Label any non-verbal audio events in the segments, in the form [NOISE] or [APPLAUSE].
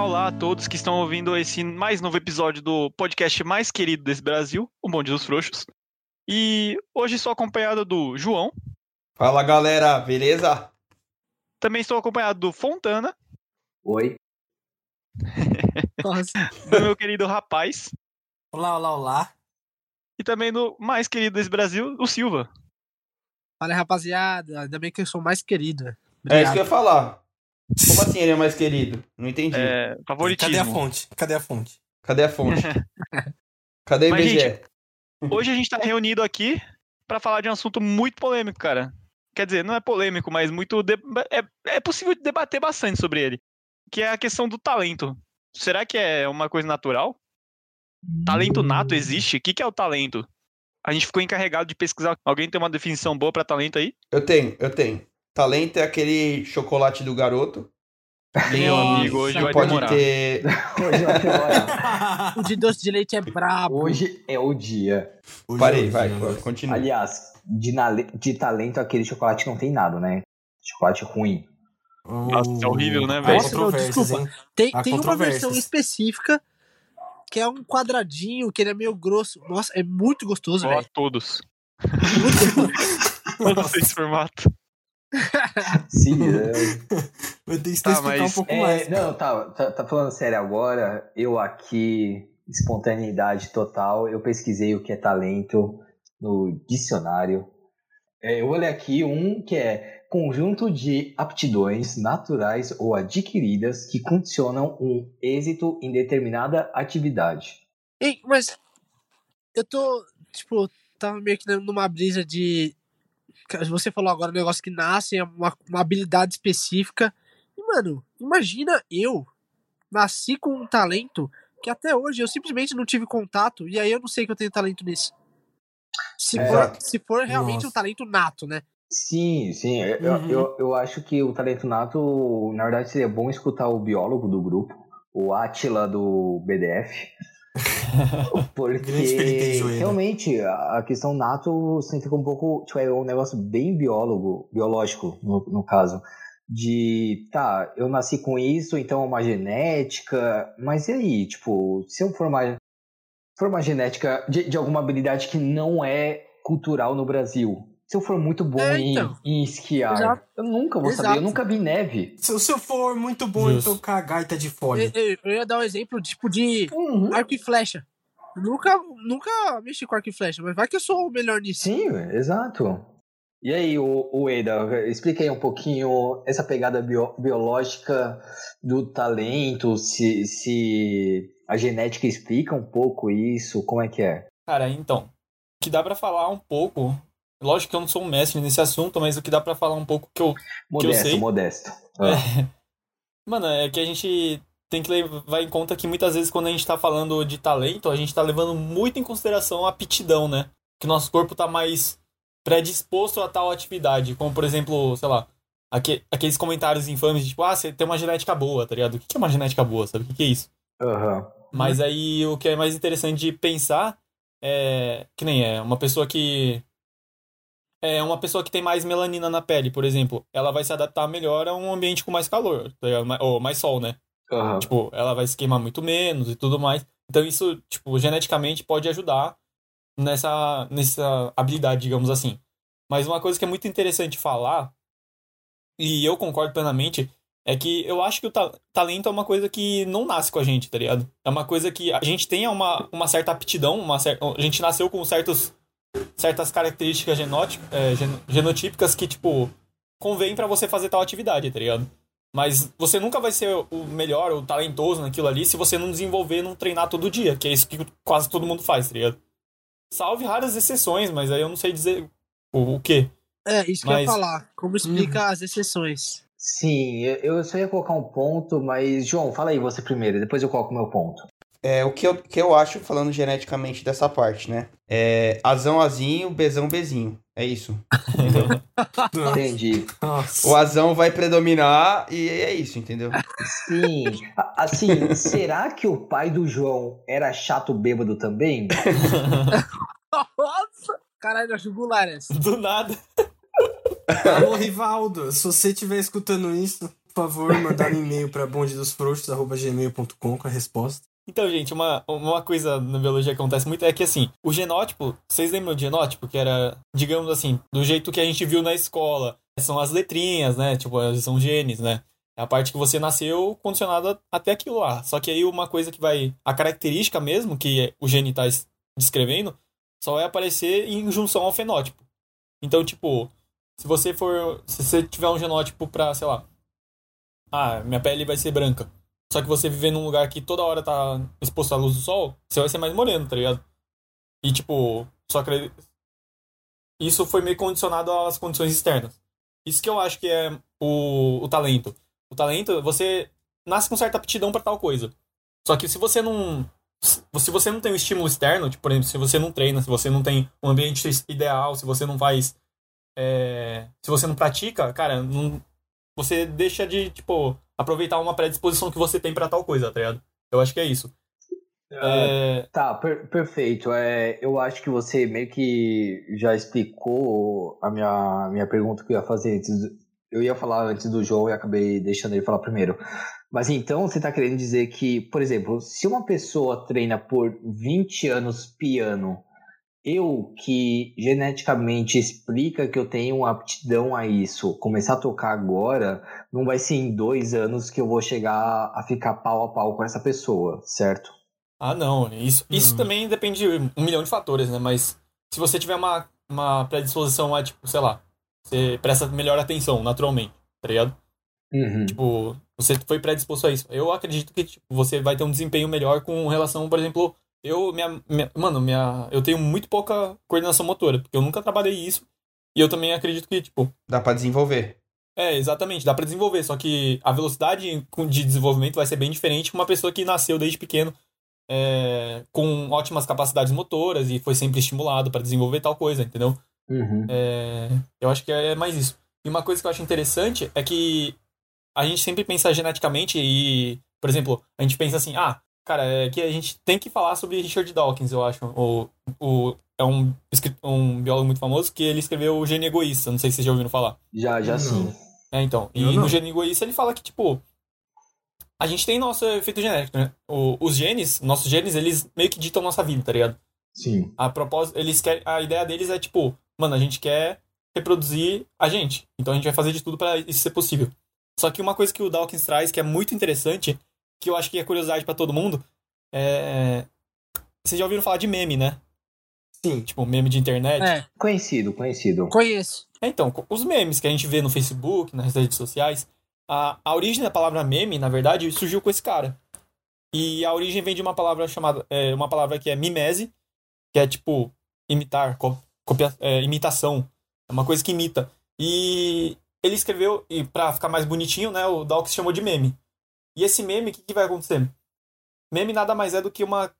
Olá, olá a todos que estão ouvindo esse mais novo episódio do podcast mais querido desse Brasil, o Bonde dos Frouxos. E hoje estou acompanhado do João. Fala galera, beleza? Também estou acompanhado do Fontana. Oi. [LAUGHS] do meu querido rapaz. Olá, olá, olá. E também do mais querido desse Brasil, o Silva. Fala rapaziada, ainda bem que eu sou mais querido. Obrigado. É isso que eu ia falar. Como assim ele é mais querido? Não entendi. É, favoritismo. Cadê a fonte? Cadê a fonte? Cadê a fonte? [LAUGHS] Cadê o IBGE? Gente, hoje a gente tá reunido aqui para falar de um assunto muito polêmico, cara. Quer dizer, não é polêmico, mas muito. De... É, é possível debater bastante sobre ele. Que é a questão do talento. Será que é uma coisa natural? Talento nato existe? O que, que é o talento? A gente ficou encarregado de pesquisar. Alguém tem uma definição boa para talento aí? Eu tenho, eu tenho. Talento é aquele chocolate do garoto. Meu amigo, hoje vai pode demorar. ter. [LAUGHS] Hoje vai demorar. [LAUGHS] O de doce de leite é brabo. Hoje é o dia. Hoje Parei, é vai, dia. continua. Aliás, de, nale- de talento, aquele chocolate não tem nada, né? Chocolate ruim. Nossa, é horrível, né, velho? Nossa, não, controvérsias, desculpa. hein? Tem, Há tem uma versão específica que é um quadradinho, que ele é meio grosso. Nossa, é muito gostoso, velho. todos. Muito [LAUGHS] gostoso. Todos esse formato. Sim. [LAUGHS] Eu tenho que Tá, explicar mas- um pouco É, mais. não, tá, tá, tá falando sério agora. Eu aqui, espontaneidade total, eu pesquisei o que é talento no dicionário. É, eu vou ler aqui um que é conjunto de aptidões naturais ou adquiridas que condicionam um êxito em determinada atividade. Ei, mas eu tô, tipo, tava meio que numa brisa de. Você falou agora um negócio que nasce, é uma, uma habilidade específica. E, mano, imagina eu nasci com um talento que até hoje eu simplesmente não tive contato, e aí eu não sei que eu tenho talento nisso. Se, É. for, se for realmente Nossa. um talento nato, né? Sim, sim. Eu, Uhum. eu, eu acho que o talento nato, na verdade, seria bom escutar o biólogo do grupo, o Atila do BDF. [LAUGHS] Porque realmente a questão nato significa um pouco, tipo, é um negócio bem biólogo, biológico, no, no caso. De, tá, eu nasci com isso, então é uma genética, mas e aí? Tipo, se eu for uma, for uma genética de, de alguma habilidade que não é cultural no Brasil, se eu for muito bom É, em, então. em esquiar, Exato. eu nunca vou saber, Exato. eu nunca vi neve. Se, se eu for muito bom Justo. em tocar gaita de Eu, fole, eu- eu ia dar um exemplo, tipo, de Uhum. arco e flecha. Eu nunca, nunca mexi com arco e flecha, mas vai que eu sou o melhor nisso. Sim, exato. E aí, o, o Eda, explica aí um pouquinho essa pegada bio- biológica do talento, se, se a genética explica um pouco isso, como é que é? Cara, então, o que dá pra falar um pouco, lógico que eu não sou um mestre nesse assunto, mas o que dá pra falar um pouco que eu, Modesto, sei. modesto. Ah, é, [LAUGHS] mano, é que a gente tem que levar em conta que muitas vezes quando a gente tá falando de talento, a gente tá levando muito em consideração a aptidão, né? Que nosso corpo tá mais predisposto a tal atividade, como por exemplo, sei lá, aque- aqueles comentários infames de tipo, ah, você tem uma genética boa, tá ligado? O que que é uma genética boa, sabe? O que que é isso? Aham. Mas aí o que é mais interessante de pensar é que nem é uma pessoa que é uma pessoa que tem mais melanina na pele, por exemplo, ela vai se adaptar melhor a um ambiente com mais calor, tá ou mais sol, né? Aham. Tipo, ela vai se queimar muito menos e tudo mais. Então isso, tipo, geneticamente pode ajudar nessa nessa habilidade, digamos assim. Mas uma coisa que é muito interessante falar e eu concordo plenamente é que eu acho que o ta- talento é uma coisa que não nasce com a gente, tá ligado? É uma coisa que a gente tem uma, uma certa aptidão, uma cer a gente nasceu com certos, certas características é, gen- genotípicas que, tipo, convém pra você fazer tal atividade, tá ligado? Mas você nunca vai ser o melhor, o talentoso naquilo ali se você não desenvolver, não treinar todo dia, que é isso que quase todo mundo faz, tá ligado? Salve raras exceções, mas aí eu não sei dizer o, o quê. É, isso que eu ia Mas- falar. Como explica as exceções. Sim, eu, eu só ia colocar um ponto, mas, João, fala aí você primeiro, depois eu coloco o meu ponto. É, o que eu, que eu acho, falando geneticamente dessa parte, né? É azão azinho, bezão bezinho. É isso. [LAUGHS] Entendi. Nossa. O azão vai predominar e é isso, entendeu? Sim. Assim, será que o pai do João era chato bêbado também? Nossa! Caralho, jugular essa. Do nada. Alô, Rivaldo, se você estiver escutando isso, por favor, mandar um e-mail para bondedosfrouxos.gmail.com com a resposta. Então, gente, uma, uma coisa na biologia que acontece muito é que, assim, o genótipo, vocês lembram do genótipo? Que era, digamos assim, do jeito que a gente viu na escola. São as letrinhas, né? Tipo, são genes, né? É a parte que você nasceu condicionada até aquilo lá. Só que aí uma coisa que vai. A característica mesmo que o gene está descrevendo só vai aparecer em junção ao fenótipo. Então, tipo, se você for. Se você tiver um genótipo pra, sei lá. Ah, minha pele vai ser branca. Só que você viver num lugar que toda hora tá exposto à luz do sol, você vai ser mais moreno, tá ligado? E, tipo, só que. Isso foi meio condicionado às condições externas. Isso que eu acho que é o, o talento. O talento, você nasce com certa aptidão para tal coisa. Só que se você não. Se você não tem um estímulo externo, tipo, por exemplo, se você não treina, se você não tem um ambiente ideal, se você não faz. É, se você não pratica, cara, não, você deixa de, tipo, aproveitar uma predisposição que você tem para tal coisa, tá ligado? Eu acho que é isso. É... Tá, per perfeito. É, eu acho que você meio que já explicou a minha, minha pergunta que eu ia fazer antes. Do, eu ia falar antes do João e acabei deixando ele falar primeiro. Mas então você está querendo dizer que, por exemplo, se uma pessoa treina por 20 anos piano eu que geneticamente explica que eu tenho aptidão a isso, começar a tocar agora, não vai ser em dois anos que eu vou chegar a ficar pau a pau com essa pessoa, certo? Ah, não. Isso, isso hum. também depende de um milhão de fatores, né? Mas se você tiver uma, uma predisposição a, tipo, sei lá, você presta melhor atenção, naturalmente, tá ligado? Uhum. Tipo, você foi predisposto a isso. Eu acredito que tipo, você vai ter um desempenho melhor com relação, por exemplo, eu, minha, minha, mano, minha, eu tenho muito pouca coordenação motora, porque eu nunca trabalhei isso. E eu também acredito que, tipo. Dá para desenvolver. É, exatamente, dá para desenvolver, só que a velocidade de desenvolvimento vai ser bem diferente com uma pessoa que nasceu desde pequeno é, com ótimas capacidades motoras e foi sempre estimulado para desenvolver tal coisa, entendeu? Uhum. É, eu acho que é mais isso. E uma coisa que eu acho interessante é que a gente sempre pensa geneticamente e, por exemplo, a gente pensa assim, ah, Cara, é que a gente tem que falar sobre Richard Dawkins, eu acho. O, o, é um, um biólogo muito famoso que ele escreveu o Gene Egoísta. Não sei se vocês já ouviram falar. Já, já sim. É, então. E no Gene Egoísta ele fala que, tipo, a gente tem nosso efeito genético, né? O, os genes, nossos genes, eles meio que ditam nossa vida, tá ligado? Sim. A propósito, eles querem, a ideia deles é tipo, mano, a gente quer reproduzir a gente. Então a gente vai fazer de tudo para isso ser possível. Só que uma coisa que o Dawkins traz que é muito interessante que eu acho que é curiosidade para todo mundo. É... Vocês já ouviram falar de meme, né? Sim. Tipo, meme de internet. É. Conhecido, conhecido. Conheço. É, então, os memes que a gente vê no Facebook, nas redes sociais, a, a origem da palavra meme, na verdade, surgiu com esse cara. E a origem vem de uma palavra chamada. É, uma palavra que é mimese, que é tipo imitar, copia, é, imitação. É uma coisa que imita. E ele escreveu, e pra ficar mais bonitinho, né, o Dawkins chamou de meme. E esse meme, o que, que vai acontecer? Meme nada mais é do que uma.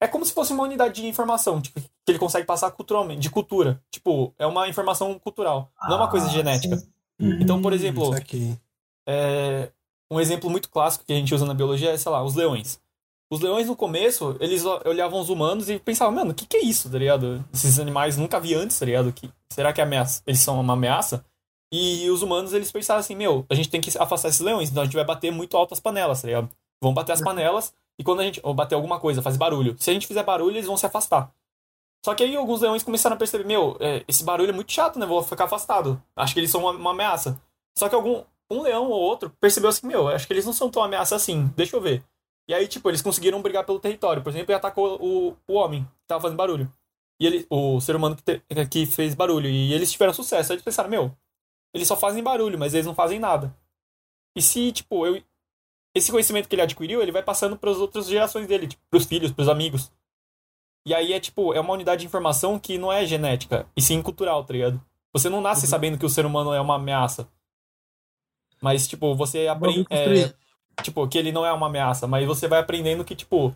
É como se fosse uma unidade de informação, tipo, que ele consegue passar culturalmente, de cultura. Tipo, é uma informação cultural, não é uma coisa ah, genética. Então, por exemplo, é, um exemplo muito clássico que a gente usa na biologia é, sei lá, os leões. Os leões, no começo, eles olhavam os humanos e pensavam, mano, o que, que é isso, tá ligado? Esses animais nunca vi antes, tá ligado? Que, será que é ameaça? eles são uma ameaça? E os humanos, eles pensaram assim, meu, a gente tem que afastar esses leões, então a gente vai bater muito alto as panelas, tá ligado? Vão bater as panelas e quando a gente. Ou bater alguma coisa, faz barulho. Se a gente fizer barulho, eles vão se afastar. Só que aí alguns leões começaram a perceber, meu, é, esse barulho é muito chato, né? Vou ficar afastado. Acho que eles são uma, uma, ameaça. Só que algum. Um leão ou outro percebeu assim, meu, acho que eles não são tão ameaça assim. Deixa eu ver. E aí, tipo, eles conseguiram brigar pelo território. Por exemplo, e atacou o, o homem que tava fazendo barulho. E ele, o ser humano que, te, que fez barulho. E eles tiveram sucesso. Aí eles pensaram, meu, eles só fazem barulho, mas eles não fazem nada. E se, tipo, eu, esse conhecimento que ele adquiriu, ele vai passando para as outras gerações dele, tipo, pros filhos, pros amigos. E aí é tipo, é uma unidade de informação que não é genética, e sim cultural, tá ligado? Você não nasce uhum. sabendo que o ser humano é uma ameaça. Mas, tipo, você aprende. É, tipo, que ele não é uma ameaça, mas você vai aprendendo que, tipo,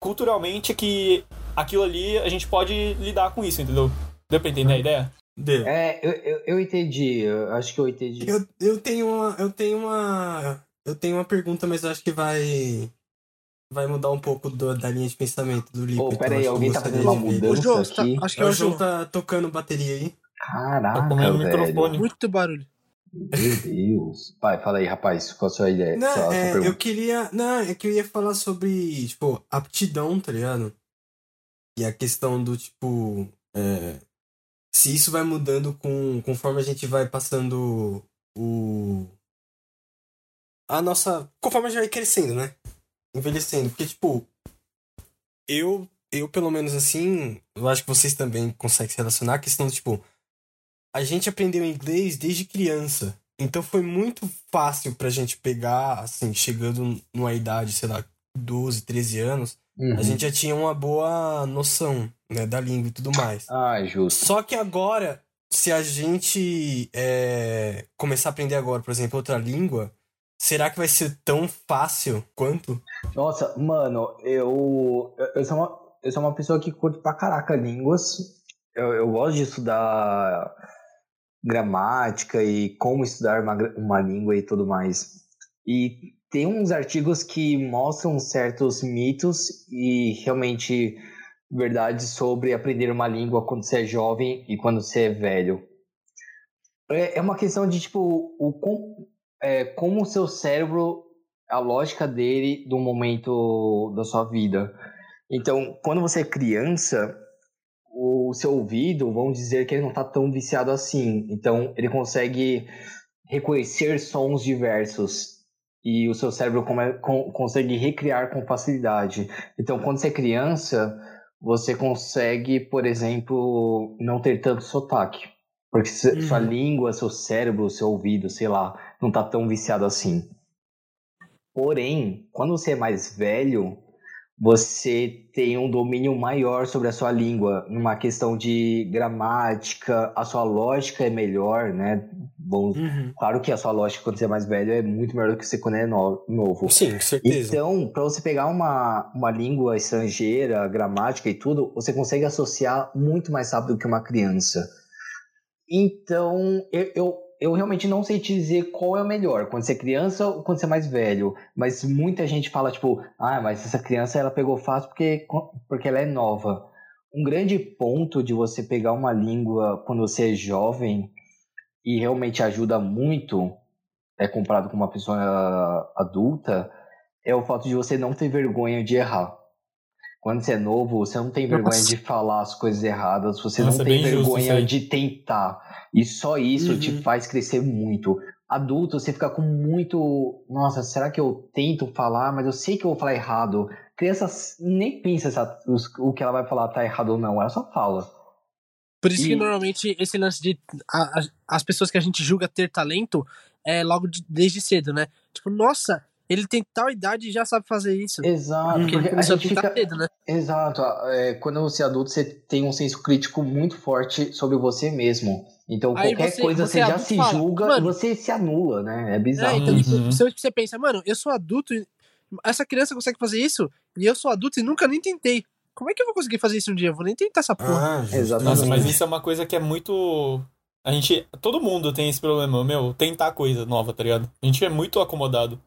culturalmente que aquilo ali a gente pode lidar com isso, entendeu? Deu pra entender a ideia? Deu. É, eu, eu, eu entendi, eu acho que eu entendi. Eu, eu tenho uma. Eu tenho uma. Eu tenho uma pergunta, mas acho que vai. Vai mudar um pouco do, da linha de pensamento do livro. Pô, pera aí, alguém tá fazendo uma mudança Jô, aqui? Tá, acho que é o João tá tocando bateria aí. Caraca, tá velho. microfone. Muito barulho. Meu Deus. Pai, fala aí, rapaz, qual a sua ideia? Não, sua, sua é, pergunta? eu queria. Não, é que eu ia falar sobre, tipo, aptidão, tá ligado? E a questão do, tipo. é, se isso vai mudando com, conforme a gente vai passando o. A nossa. Conforme a gente vai crescendo, né? Envelhecendo. Porque, tipo. Eu, eu, pelo menos assim. Eu acho que vocês também conseguem se relacionar. A questão, tipo. A gente aprendeu inglês desde criança. Então foi muito fácil pra gente pegar, assim, chegando numa idade, sei lá, 12, 13 anos, Uhum. a gente já tinha uma boa noção, né, da língua e tudo mais. Ah, justo. Só que agora, se a gente é, começar a aprender agora, por exemplo, outra língua, será que vai ser tão fácil quanto? Nossa, mano, eu, eu, sou uma, eu sou uma pessoa que curte pra caraca línguas. Eu, eu gosto de estudar gramática e como estudar uma, uma língua e tudo mais. E tem uns artigos que mostram certos mitos e realmente verdades sobre aprender uma língua quando você é jovem e quando você é velho. É, é uma questão de, tipo, o, com- é, como o seu cérebro a lógica dele do momento da sua vida. Então, quando você é criança, o seu ouvido, vamos dizer que ele não está tão viciado assim. Então, ele consegue reconhecer sons diversos e o seu cérebro come- con- consegue recriar com facilidade. Então, quando você é criança, você consegue, por exemplo, não ter tanto sotaque. Porque Uhum. sua língua, seu cérebro, seu ouvido, sei lá, não tá tão viciado assim. Porém, quando você é mais velho, você tem um domínio maior sobre a sua língua, numa questão de gramática, a sua lógica é melhor, né? Bom, Uhum. claro que a sua lógica quando você é mais velho é muito melhor do que você quando é no- novo. Sim, com certeza. Então, para você pegar uma, uma língua estrangeira, gramática e tudo, você consegue associar muito mais rápido que uma criança. Então, eu, eu, eu realmente não sei te dizer qual é o melhor, quando você é criança ou quando você é mais velho. Mas muita gente fala, tipo, ah, mas essa criança ela pegou fácil porque, porque ela é nova. Um grande ponto de você pegar uma língua quando você é jovem e realmente ajuda muito, é comparado com uma pessoa adulta, é o fato de você não ter vergonha de errar. Quando você é novo, você não tem vergonha Nossa. de falar as coisas erradas, você Nossa, não tem vergonha de tentar. E só isso te Uhum. faz crescer muito. Adulto, você fica com muito. Nossa, será que eu tento falar, mas eu sei que eu vou falar errado? Criança nem pensa se a- o que ela vai falar tá errado ou não, ela só fala. Por isso que E- normalmente esse lance de a- a- as pessoas que a gente julga ter talento é logo de- desde cedo, né? Tipo, nossa, ele tem tal idade e já sabe fazer isso. Exato, Porque porque a começou a gente fica. cedo, né? Exato. é, quando você é adulto, você tem um senso crítico muito forte sobre você mesmo. Então, Aí qualquer você- coisa você você, é já se fala, julga e "Mano." você se anula, né? É É, bizarro. então, Uhum. tipo, se você pensa, mano, eu sou adulto e essa criança consegue fazer isso e eu sou adulto e nunca nem tentei. Como é que eu vou conseguir fazer isso um dia? Eu vou nem tentar essa porra. Ah. Exatamente. Nossa, mas isso é uma coisa que é muito. A gente. Todo mundo tem esse problema, meu, tentar coisa nova, tá ligado? A gente é muito acomodado.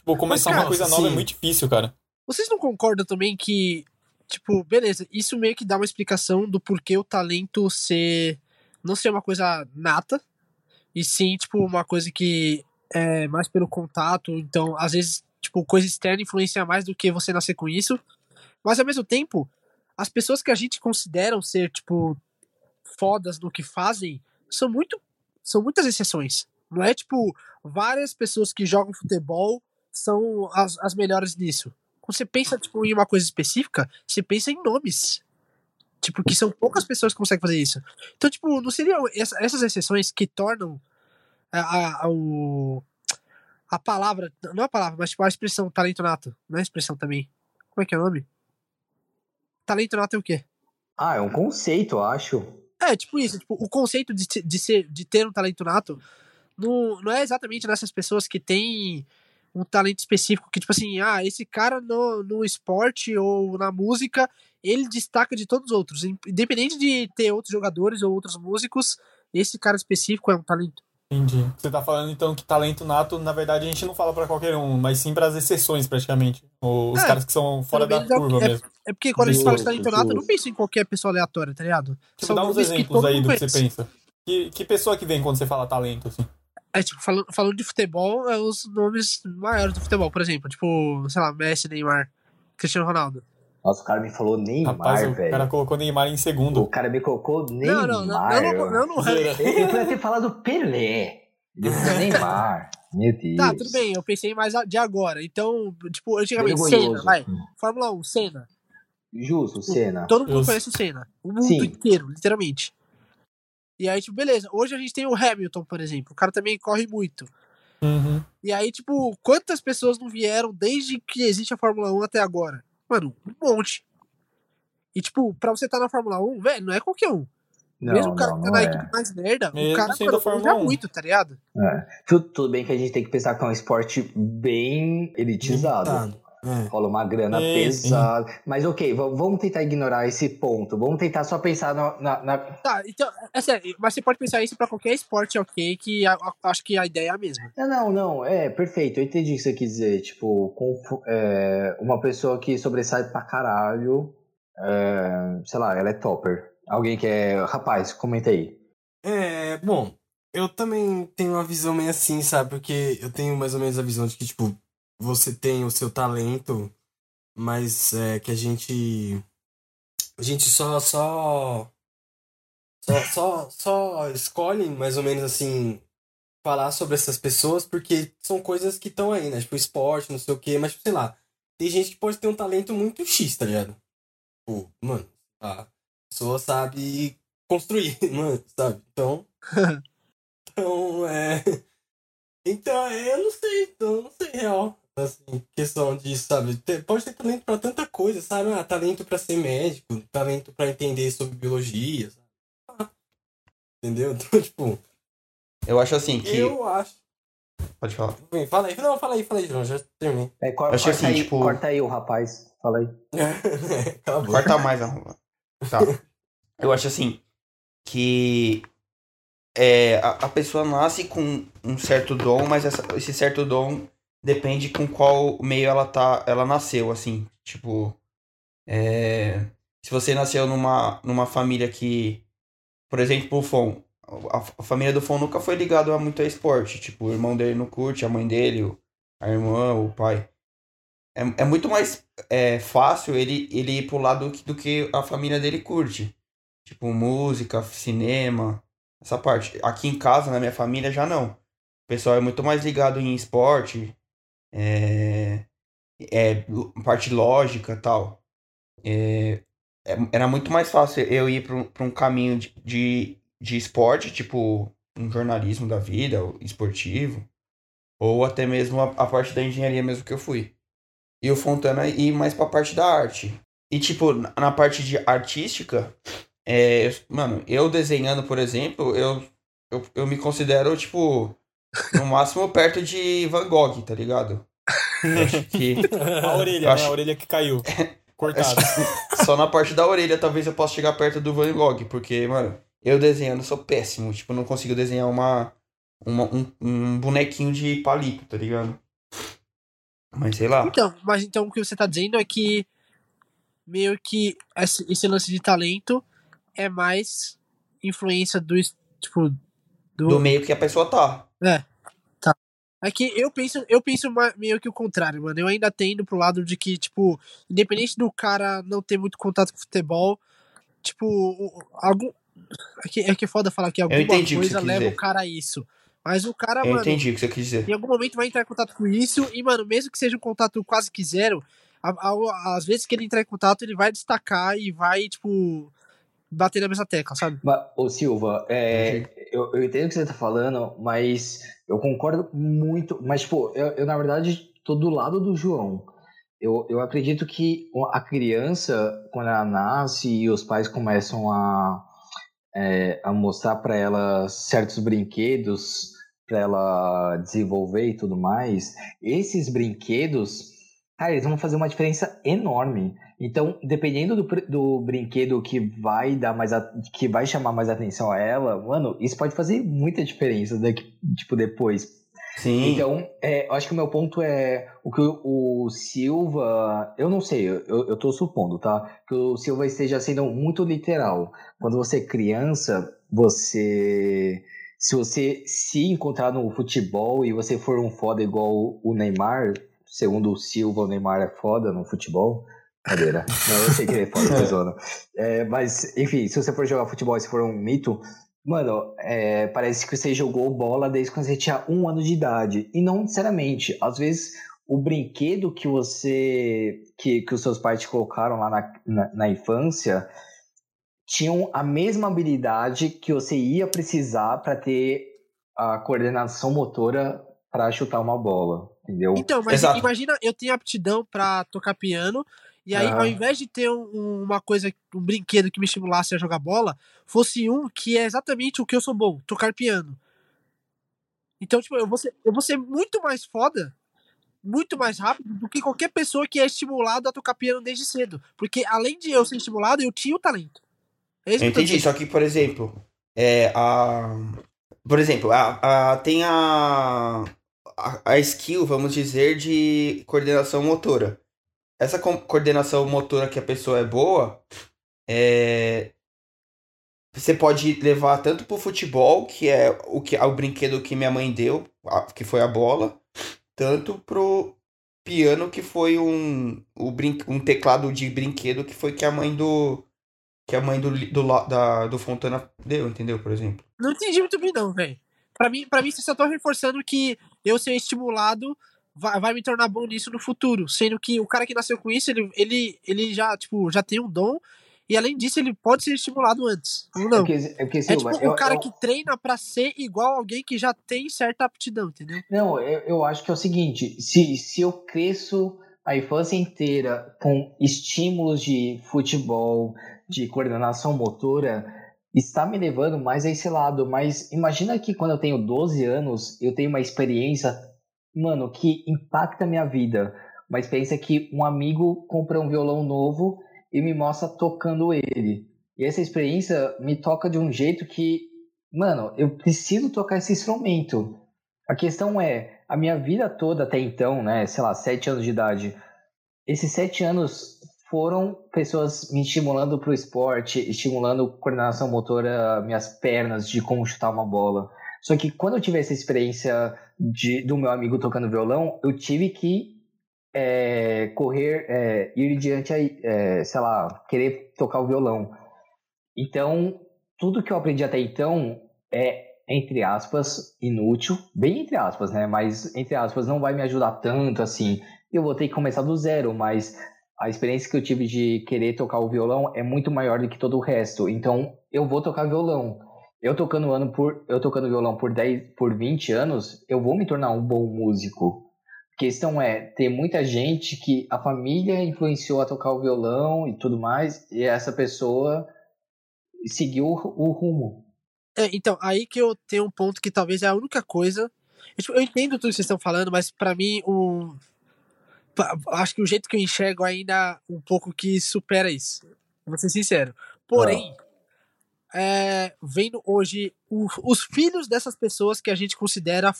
Tipo, começar cara, uma coisa nova é sim. muito difícil, cara. Vocês não concordam também que, tipo, beleza, isso meio que dá uma explicação do porquê o talento ser. não ser uma coisa nata, e sim, tipo, uma coisa que é mais pelo contato, então, às vezes, tipo, coisa externa influencia mais do que você nascer com isso. Mas ao mesmo tempo, as pessoas que a gente consideram ser, tipo, fodas no que fazem são muito. são muitas exceções. Não é tipo, várias pessoas que jogam futebol são as, as melhores nisso. Quando você pensa tipo, em uma coisa específica, você pensa em nomes. Tipo, que são poucas pessoas que conseguem fazer isso. Então, tipo, não seriam essa- essas exceções que tornam a, a, o, a palavra, não a palavra, mas tipo, a expressão talento nato. Não é a expressão também. Como é que é o nome? Talento nato é o quê? Ah, é um conceito, eu acho. É, tipo isso, tipo, o conceito de, de, ser, de ter um talento nato não, não é exatamente nessas pessoas que têm um talento específico, que tipo assim, ah, esse cara no, no esporte ou na música, ele destaca de todos os outros. Independente de ter outros jogadores ou outros músicos, esse cara específico é um talento. Entendi. Você tá falando então que talento nato, na verdade, a gente não fala pra qualquer um, mas sim pras exceções, praticamente. Os É, caras que são fora da é curva que- mesmo. É porque quando a gente fala de talento nato, eu não penso em qualquer pessoa aleatória, tá ligado? Tipo, São dá uns exemplos aí do que você pensa. Que, que pessoa que vem quando você fala talento, assim? É, tipo, falando, falando de futebol, é os nomes maiores do futebol, por exemplo, tipo, sei lá, Messi, Neymar, Cristiano Ronaldo. Nossa, o cara me falou Neymar, Rapaz, o velho. cara colocou Neymar em O segundo. cara me colocou Neymar. Não, não, não, não, não, não, não, Zoeira. Ele podia ter falado Pelé. Ele falou Neymar. [LAUGHS] Meu Deus. Tá, tudo bem, eu pensei mais de agora. Então, tipo, antigamente. Senna, vai. Fórmula 1, Senna. Justo, Senna. Todo mundo Justo. conhece o Senna. O mundo Sim. inteiro, literalmente. E aí, tipo, beleza. Hoje a gente tem o Hamilton, por exemplo. O cara também corre muito. Uhum. E aí, tipo, quantas pessoas não vieram desde que existe a Fórmula 1 até agora? Mano, um monte. E, tipo, pra você estar na Fórmula 1, velho, não é qualquer um. Não, Mesmo o cara não, que tá na é. equipe mais merda, Mesmo o cara mano, Fórmula manja 1. muito, tá ligado? Tudo, tudo bem que a gente tem que pensar que é um esporte bem elitizado. É. Rola uma grana Sim, pesada. Mas ok, vamos tentar ignorar esse ponto. Vamos tentar só pensar no- na, na- Tá, então, é sério, mas você pode pensar isso pra qualquer esporte, ok? Que a- a- acho que a ideia é a mesma. Não, não, não, é perfeito. Eu entendi o que você quis dizer. Tipo, com, é, uma pessoa que sobressai pra caralho, é, sei lá, ela é topper. Alguém que é. Rapaz, comenta aí. É, bom, eu também tenho uma visão meio assim, sabe? Porque eu tenho mais ou menos a visão de que, tipo, você tem o seu talento, mas é que a gente. A gente só. Só. Só, só, só escolhe mais ou menos assim. Falar sobre essas pessoas porque são coisas que estão aí, né? Tipo, esporte, não sei o quê, mas sei lá. Tem gente que pode ter um talento muito X, tá ligado? Tipo, mano, a pessoa sabe construir, [LAUGHS] mano, sabe? Então. [LAUGHS] então, é. Então, eu não sei, então, eu não sei real. Assim, questão disso, sabe? Ter- Pode ter talento pra tanta coisa, sabe? Ah, talento pra ser médico, talento pra entender sobre biologia, sabe? Ah, entendeu? [LAUGHS] Então, tipo, Eu acho assim que. eu acho. Pode falar. Bem, fala aí, não, fala aí, fala aí, João, já terminei. É, cor- Acho corta, assim, aí, tipo- corta aí o rapaz. Fala aí. [LAUGHS] A. Corta mais, arroba. Tá. [LAUGHS] Eu acho assim que é, a, a pessoa nasce com um certo dom, mas essa- esse certo dom depende com qual meio ela tá, ela nasceu, assim. Tipo, é, se você nasceu numa, numa família que, por exemplo, o Fon, a, a família do Fon nunca foi ligado a muito a esporte. Tipo, o irmão dele não curte, a mãe dele, a irmã, o pai. É, é muito mais é, fácil ele, ele ir pro lado do que a família dele curte. Tipo, música, cinema, essa parte. Aqui em casa, na minha família, já não. O pessoal é muito mais ligado em esporte, é, é, lo- parte lógica tal. É, é- era muito mais fácil eu ir para um, pra um caminho de, de, de esporte, tipo um jornalismo da vida, esportivo, ou até mesmo a, a parte da engenharia mesmo que eu fui. E o Fontana ir mais pra parte da arte. E, tipo, na na parte de artística, é, mano, eu desenhando, por exemplo, eu, eu, eu me considero, tipo, no máximo perto de Van Gogh, tá ligado? Eu acho que [LAUGHS] A orelha, Eu né? acho- A orelha que caiu. [LAUGHS] Cortada. só na parte da orelha talvez eu possa chegar perto do Van Gogh, porque, mano, eu desenhando sou péssimo. Tipo, não consigo desenhar uma, uma um, um bonequinho de palito, tá ligado? Mas sei lá. Então, mas então o que você tá dizendo é que meio que esse, lance de talento é mais influência do, tipo, do, Do meio que a pessoa tá. É que eu penso, eu penso meio que o contrário, mano. Eu ainda tendo pro lado de que, tipo, independente do cara não ter muito contato com futebol, tipo, o- algum. É que, é que é foda falar que alguma coisa leva dizer. o cara a isso. Mas o cara, Eu mano, entendi o que você quis dizer. em algum momento vai entrar em contato com isso, e, mano, mesmo que seja um contato quase que zero, a- a- às vezes que ele entrar em contato, ele vai destacar e vai, tipo, bater na mesma tecla, sabe? Mas, ô Silva, é, eu, eu entendo o que você tá falando, mas eu concordo muito. Mas, pô, eu, eu, na verdade tô do lado do João. Eu, eu acredito que a criança, quando ela nasce e os pais começam a, é, a mostrar para ela certos brinquedos para ela desenvolver e tudo mais, esses brinquedos, cara, eles vão fazer uma diferença enorme. Então, dependendo do, do brinquedo que vai dar mais a- que vai chamar mais atenção a ela, mano, isso pode fazer muita diferença daqui, tipo, depois. Sim. Então, é, eu acho que o meu ponto é o que o, o Silva. Eu não sei, eu, eu tô supondo, tá? Que o Silva esteja sendo muito literal. Quando você é criança, você se você se encontrar no futebol e você for um foda igual o Neymar, segundo o Silva, o Neymar é foda no futebol. Cadeira. [LAUGHS] Não, eu sei que ele é foda, tô zoando. É, mas, enfim, se você for jogar futebol e se for um mito, mano, é, parece que você jogou bola desde quando você tinha um ano de idade. E não necessariamente. Às vezes, o brinquedo que você. que, que os seus pais te colocaram lá na, na, na infância tinham a mesma habilidade que você ia precisar para ter a coordenação motora para chutar uma bola, entendeu? Então, mas Exato. imagina, eu tenho aptidão pra tocar piano, e aí, ao invés de ter um- uma coisa, um brinquedo que me estimulasse a jogar bola, fosse um que é exatamente o que eu sou bom, tocar piano. Então, tipo, eu vou ser, eu vou ser muito mais foda, muito mais rápido do que qualquer pessoa que é estimulado a tocar piano desde cedo. Porque além de eu ser estimulado, eu tinha o talento. É isso Eu entendi, só que, por exemplo, é, a, por exemplo, a, a, tem a, a, a skill, vamos dizer, de coordenação motora. Essa co- coordenação motora que a pessoa é boa, é, você pode levar tanto pro futebol, que é o, que, o brinquedo que minha mãe deu, que foi a bola, tanto pro piano, que foi um, brin, um teclado de brinquedo, que foi que a mãe do que a mãe do, do, da, do Fontana deu, entendeu? Por exemplo. Não entendi muito bem, não, velho. Pra mim, pra mim, você só tá reforçando que eu ser estimulado vai, vai me tornar bom nisso no futuro. Sendo que o cara que nasceu com isso, ele, ele, ele já, tipo, já tem um dom. E além disso, ele pode ser estimulado antes. Ou É não. porque, é porque É tipo eu- o cara eu- que treina pra ser igual alguém que já tem certa aptidão, entendeu? Não, eu, eu acho que é o seguinte: se, se eu cresço a infância inteira com estímulos de futebol, de coordenação motora, está me levando mais a esse lado. Mas imagina que quando eu tenho 12 anos, eu tenho uma experiência, mano, que impacta a minha vida. Uma experiência que um amigo compra um violão novo e me mostra tocando ele. E essa experiência me toca de um jeito que, mano, eu preciso tocar esse instrumento. A questão é, a minha vida toda até então, né, sei lá, sete anos de idade, esses sete anos foram pessoas me estimulando para o esporte, estimulando coordenação motora, minhas pernas, de como chutar uma bola. Só que quando eu tive essa experiência de, do meu amigo tocando violão, eu tive que é, correr, é, ir diante, é, sei lá, querer tocar o violão. Então, tudo que eu aprendi até então é, entre aspas, inútil, bem entre aspas, né? Mas, entre aspas, não vai me ajudar tanto assim. Eu vou ter que começar do zero, mas a experiência que eu tive de querer tocar o violão é muito maior do que todo o resto. Então, eu vou tocar violão. Eu tocando ano por eu tocando violão por 10, por 20 anos, eu vou me tornar um bom músico. A questão é, tem muita gente que a família influenciou a tocar o violão e tudo mais, e essa pessoa seguiu o, rumo. É, então, aí que eu tenho um ponto que talvez é a única coisa. Eu, tipo, eu entendo tudo que vocês estão falando, mas pra mim, o. pa- Acho que o jeito que eu enxergo ainda um pouco que supera isso. Vou ser sincero. Porém, é, vendo hoje o- os filhos dessas pessoas que a gente considera,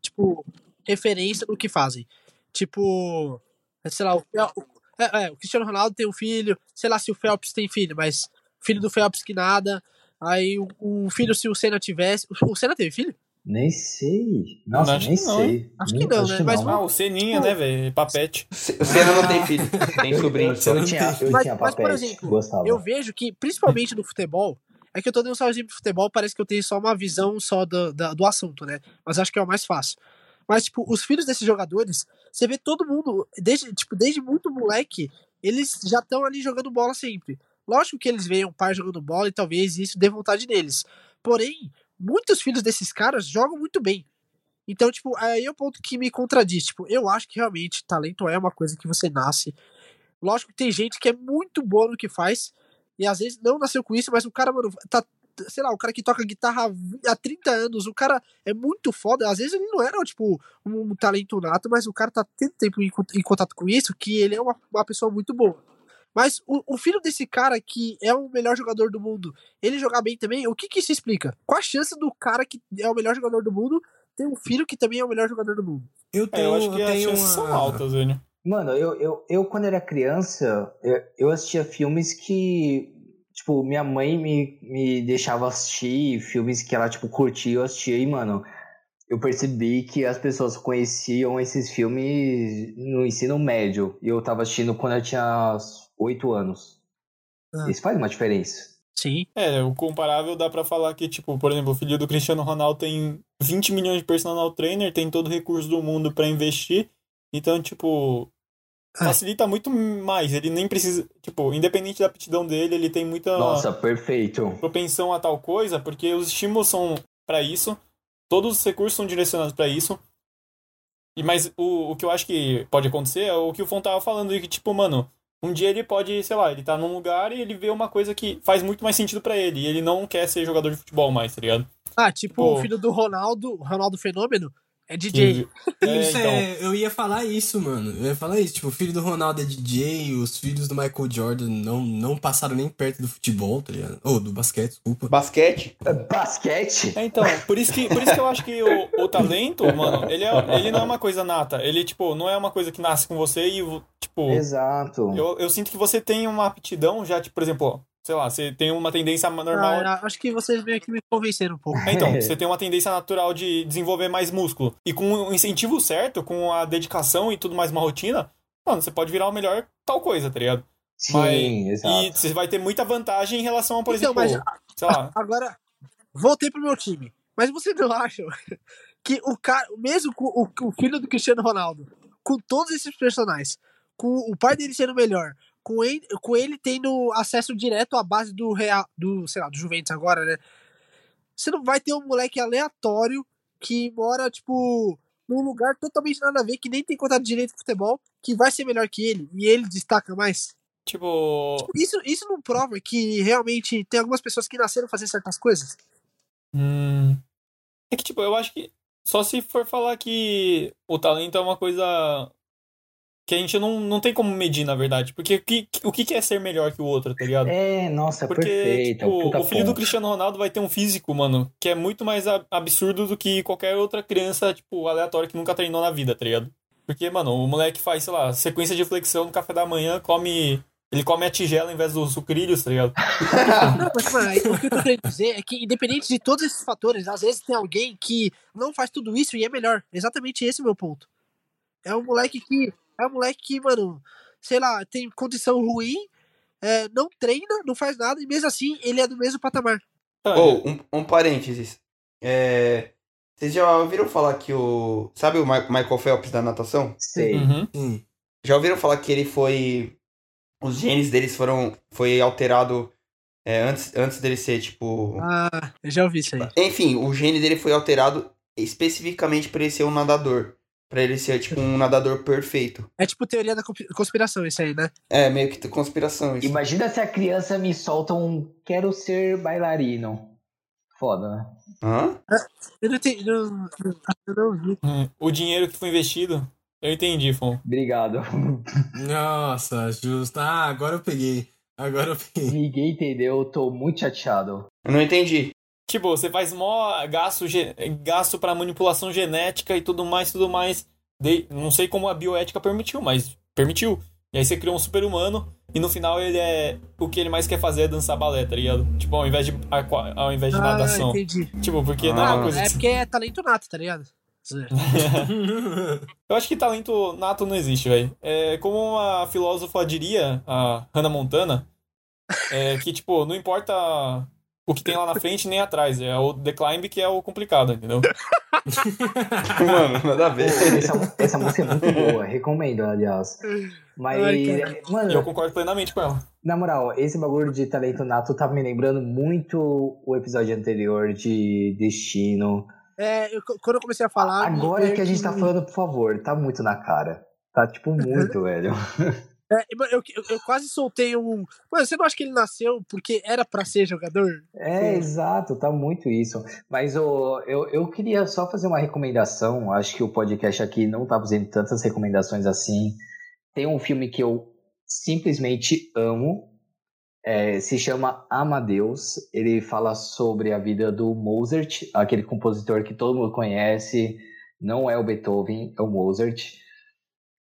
tipo, referência no que fazem. Tipo, sei lá, o, é, é, o Cristiano Ronaldo tem um filho, sei lá se o Phelps tem filho, mas filho do Phelps que nada. Aí o, o filho, se o Senna tivesse. O, o Senna teve filho? Nem sei. Nossa, Acho nem que não, sei. Acho que não, né? Mas Ah, o Seninha, né, velho? Papete. C- O Senna não tem filho, [LAUGHS] tem sobrinho. Eu tinha, eu Mas- tinha mas, por papete, exemplo, gostava. Eu vejo que, principalmente no futebol, é que eu tô dando só exemplo de futebol, parece que eu tenho só uma visão só do, da- do assunto, né? Mas acho que é o mais fácil. Mas, tipo, os filhos desses jogadores, você vê todo mundo, desde, tipo, desde muito moleque, eles já estão ali jogando bola sempre. Lógico que eles veem o pai jogando bola e talvez isso dê vontade neles. Porém, muitos filhos desses caras jogam muito bem. Então, tipo, aí é o ponto que me contradiz. Tipo, eu acho que realmente talento é uma coisa que você nasce. Lógico que tem gente que é muito boa no que faz, e às vezes não nasceu com isso, mas o cara, mano, tá. Sei lá, o cara que toca guitarra há 30 anos, o cara é muito foda. Às vezes ele não era, tipo, um talento nato, mas o cara tá tanto tempo em, con- em contato com isso que ele é uma, uma pessoa muito boa. Mas o, o filho desse cara que é o melhor jogador do mundo, ele jogar bem também, o que que isso explica? Qual a chance do cara que é o melhor jogador do mundo ter um filho que também é o melhor jogador do mundo? Eu É, tenho, eu acho que eu as chances são uma... altas, velho. Mano, eu, eu, eu quando era criança, eu, eu assistia filmes que, tipo, minha mãe me, me deixava assistir filmes que ela, tipo, curtia, eu assistia e, mano, eu percebi que as pessoas conheciam esses filmes no ensino médio. E eu tava assistindo quando eu tinha oito anos. Ah. Isso faz uma diferença. Sim. É, o comparável dá pra falar que, tipo, por exemplo, o filho do Cristiano Ronaldo tem 20 milhões de personal trainer, tem todo o recurso do mundo pra investir. Então, tipo, Ah. facilita muito mais. Ele nem precisa, tipo, independente da aptidão dele, ele tem muita Nossa, perfeito. propensão a tal coisa, porque os estímulos são pra isso, todos os recursos são direcionados pra isso. E mas o, o que eu acho que pode acontecer é o que o Fon tava falando, de que, tipo, mano, um dia ele pode, sei lá, ele tá num lugar e ele vê uma coisa que faz muito mais sentido pra ele, e ele não quer ser jogador de futebol mais, tá ligado? Ah, tipo, Pô. o filho do Ronaldo, Ronaldo Fenômeno, é DJ. É, Isso então. é, eu ia falar isso, mano. Eu ia falar isso. Tipo, o filho do Ronaldo é DJ, os filhos do Michael Jordan não, não passaram nem perto do futebol, tá ligado? Ou do basquete, desculpa. Basquete? Basquete? É, então, por isso que, por isso que eu acho que o, o talento, mano, ele, é, ele não é uma coisa nata. Ele, tipo, não é uma coisa que nasce com você e, tipo, Exato. eu, eu sinto que você tem uma aptidão já, tipo, por exemplo, sei lá, você tem uma tendência normal. Ah, acho que vocês meio que me convenceram um pouco. É, então, [LAUGHS] você tem uma tendência natural de desenvolver mais músculo. E com o incentivo certo, com a dedicação e tudo mais, uma rotina, mano, você pode virar o melhor tal coisa, tá ligado? Sim, Mas- exato. E você vai ter muita vantagem em relação a, por Então, exemplo, mas sei lá, agora, voltei pro meu time. Mas vocês não acham [LAUGHS] que o cara, mesmo com o, o filho do Cristiano Ronaldo, com todos esses personagens, com o pai dele sendo melhor, com ele, com ele tendo acesso direto à base do Real, do, sei lá, do Juventus agora, né? Você não vai ter um moleque aleatório que mora, tipo, num lugar totalmente nada a ver, que nem tem contato direito com futebol, que vai ser melhor que ele, e ele destaca mais. tipo, Isso, isso não prova que realmente tem algumas pessoas que nasceram fazer certas coisas? Hum. É que, tipo, eu acho que só se for falar que o talento é uma coisa que a gente não, não tem como medir, na verdade. Porque o que, o que é ser melhor que o outro, tá ligado? É, nossa, Porque, perfeito. tipo, puta o filho do ponto. Cristiano Ronaldo vai ter um físico, mano, que é muito mais absurdo do que qualquer outra criança, tipo, aleatória que nunca treinou na vida, tá ligado? Porque, mano, o moleque faz, sei lá, sequência de flexão no café da manhã, come. Ele come a tigela em vez dos sucrilhos, tá ligado? [LAUGHS] Não, mas, mano, o que eu tô querendo dizer é que, independente de todos esses fatores, às vezes tem alguém que não faz tudo isso e é melhor. Exatamente esse é o meu ponto. É um moleque que. É um moleque que, mano, sei lá, tem condição ruim, é, não treina, não faz nada, e mesmo assim ele é do mesmo patamar. Ou, um, um parênteses. É, vocês já ouviram falar que o. Sabe o Michael Phelps da natação? Sei. Uhum. Sim. Já ouviram falar que ele foi. Os genes deles foram. Foi alterado é, antes, antes dele ser, tipo. Ah, eu já ouvi isso aí. Enfim, o gene dele foi alterado especificamente pra ele ser um nadador. Pra ele ser, tipo, um nadador perfeito. É tipo teoria da conspi- conspiração, isso aí, né? É, meio que conspiração isso. Imagina se a criança me solta um quero ser bailarino. Foda, né? Hã? Eu não entendi. Não- eu não vi. Hum, O dinheiro que foi investido, eu entendi, Fon. Obrigado. [LAUGHS] Nossa, justo. Ah, agora eu peguei. Agora eu peguei. Ninguém entendeu, eu tô muito chateado. Eu não entendi. Tipo, você faz mó gasto, gasto pra manipulação genética e tudo mais, tudo mais. De- não sei como a bioética permitiu, mas permitiu. E aí você criou um super-humano e no final ele é. O que ele mais quer fazer é dançar balé, tá ligado? Tipo, ao invés de, aqua- ao invés de Ah, natação. entendi. Tipo, porque não é Ah. uma coisa É que. porque é talento nato, tá ligado? [LAUGHS] Eu acho que talento nato não existe, velho. É como uma filósofa diria, a Hannah Montana, é que, tipo, não importa o que tem lá na frente nem atrás. É o The Climb que é o complicado, entendeu? [LAUGHS] Mano, nada a Pô, ver. essa, essa música é muito boa, recomendo, aliás. Mas, Ai, E eu mano, concordo plenamente com ela. na moral, esse bagulho de talento nato tá me lembrando muito o episódio anterior de Destino. É, eu- quando eu comecei a falar. Agora que a gente tá falando, por favor, tá muito na cara. Tá, tipo, muito, [LAUGHS] velho. É, eu, eu, eu quase soltei um. Mano, você não acha que ele nasceu porque era pra ser jogador? É, exato, tá muito isso. Mas ô, eu, eu queria só fazer uma recomendação. Acho que o podcast aqui não tá fazendo tantas recomendações assim. Tem um filme que eu simplesmente amo. é, se chama Amadeus. Ele fala sobre a vida do Mozart, aquele compositor que todo mundo conhece. Não é o Beethoven, é o Mozart.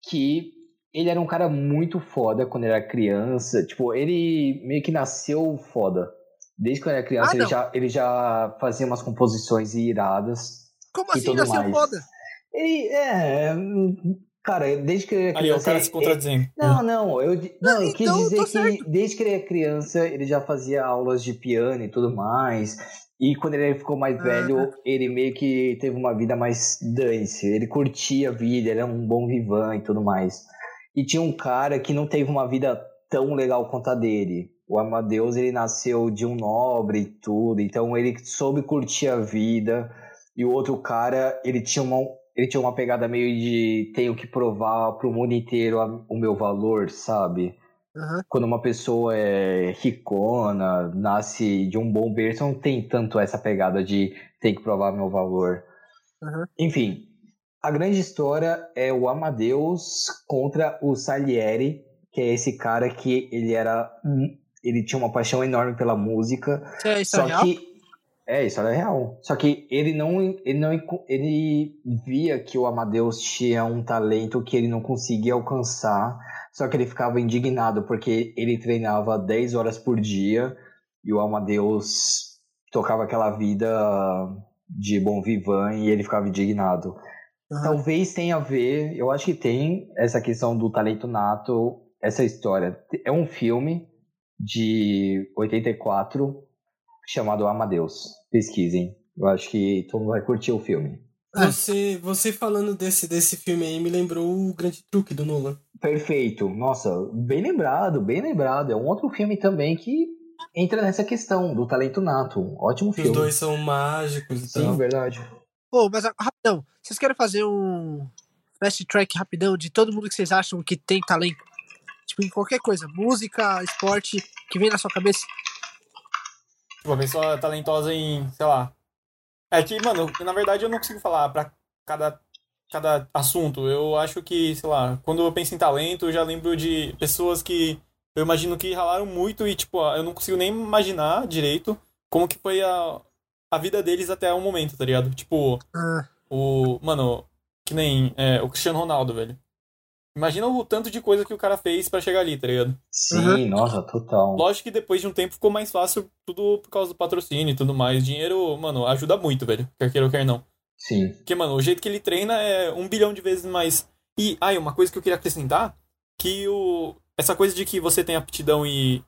Que ele era um cara muito foda quando era criança. Tipo, ele meio que nasceu foda. Desde quando era criança, Ah, ele, não. já, ele já fazia umas composições iradas. Como e assim tudo nasceu mais. foda? Ele, é. Cara, desde que ele era Ali, ó, o criança. cara se contradizendo. Não, não, eu, di- não, eu quis então dizer que certo. desde que ele era criança, ele já fazia aulas de piano e tudo mais. E quando ele ficou mais Ah. velho, ele meio que teve uma vida mais dance. Ele curtia a vida, ele era um bom vivan e tudo mais. E tinha um cara que não teve uma vida tão legal quanto a dele. O Amadeus, ele nasceu de um nobre e tudo, então ele soube curtir a vida. E o outro cara, ele tinha uma, ele tinha uma pegada meio de tenho que provar pro mundo inteiro a- o meu valor, sabe? Aham. Quando uma pessoa é ricona, nasce de um bom berço, não tem tanto essa pegada de tem que provar meu valor. Aham. Enfim, a grande história é o Amadeus contra o Salieri, que é esse cara que ele era. Ele tinha uma paixão enorme pela música, Isso é só história real? que é isso é real. Só que ele não, ele não, ele via que o Amadeus tinha um talento que ele não conseguia alcançar. Só que ele ficava indignado porque ele treinava 10 horas por dia e o Amadeus tocava aquela vida de bom vivan e ele ficava indignado. Talvez tenha a ver, eu acho que tem essa questão do talento nato, essa história. É um filme de 84 chamado Amadeus. Pesquisem. Eu acho que todo mundo vai curtir o filme. É. Você, você falando desse, desse filme aí me lembrou o Grande Truque do Nolan. Perfeito. Nossa, bem lembrado, bem lembrado. É um outro filme também que entra nessa questão do talento nato. Ótimo filme. os dois são mágicos e Sim, tal. verdade. Ô, mas ah, rapidão, vocês querem fazer um fast track rapidão de todo mundo que vocês acham que tem talento? Tipo, em qualquer coisa, música, esporte, que vem na sua cabeça? Tipo, a pessoa talentosa em, sei lá. É que, mano, na verdade eu não consigo falar pra cada, cada assunto. Eu acho que, sei lá, quando eu penso em talento, eu já lembro de pessoas que eu imagino que ralaram muito e, tipo, eu não consigo nem imaginar direito como que foi a, a vida deles até o momento, tá ligado? Tipo, Ah, o. Mano, que nem é, o Cristiano Ronaldo, velho. Imagina o tanto de coisa que o cara fez pra chegar ali, tá ligado? Sim, nossa, total. Lógico que depois de um tempo ficou mais fácil, tudo por causa do patrocínio e tudo mais. Dinheiro, mano, ajuda muito, velho. Quer queira ou quer não. Sim. Porque, mano, o jeito que ele treina é um bilhão de vezes mais. E, ai, uma coisa que eu queria acrescentar, que o. Essa coisa de que você tem aptidão e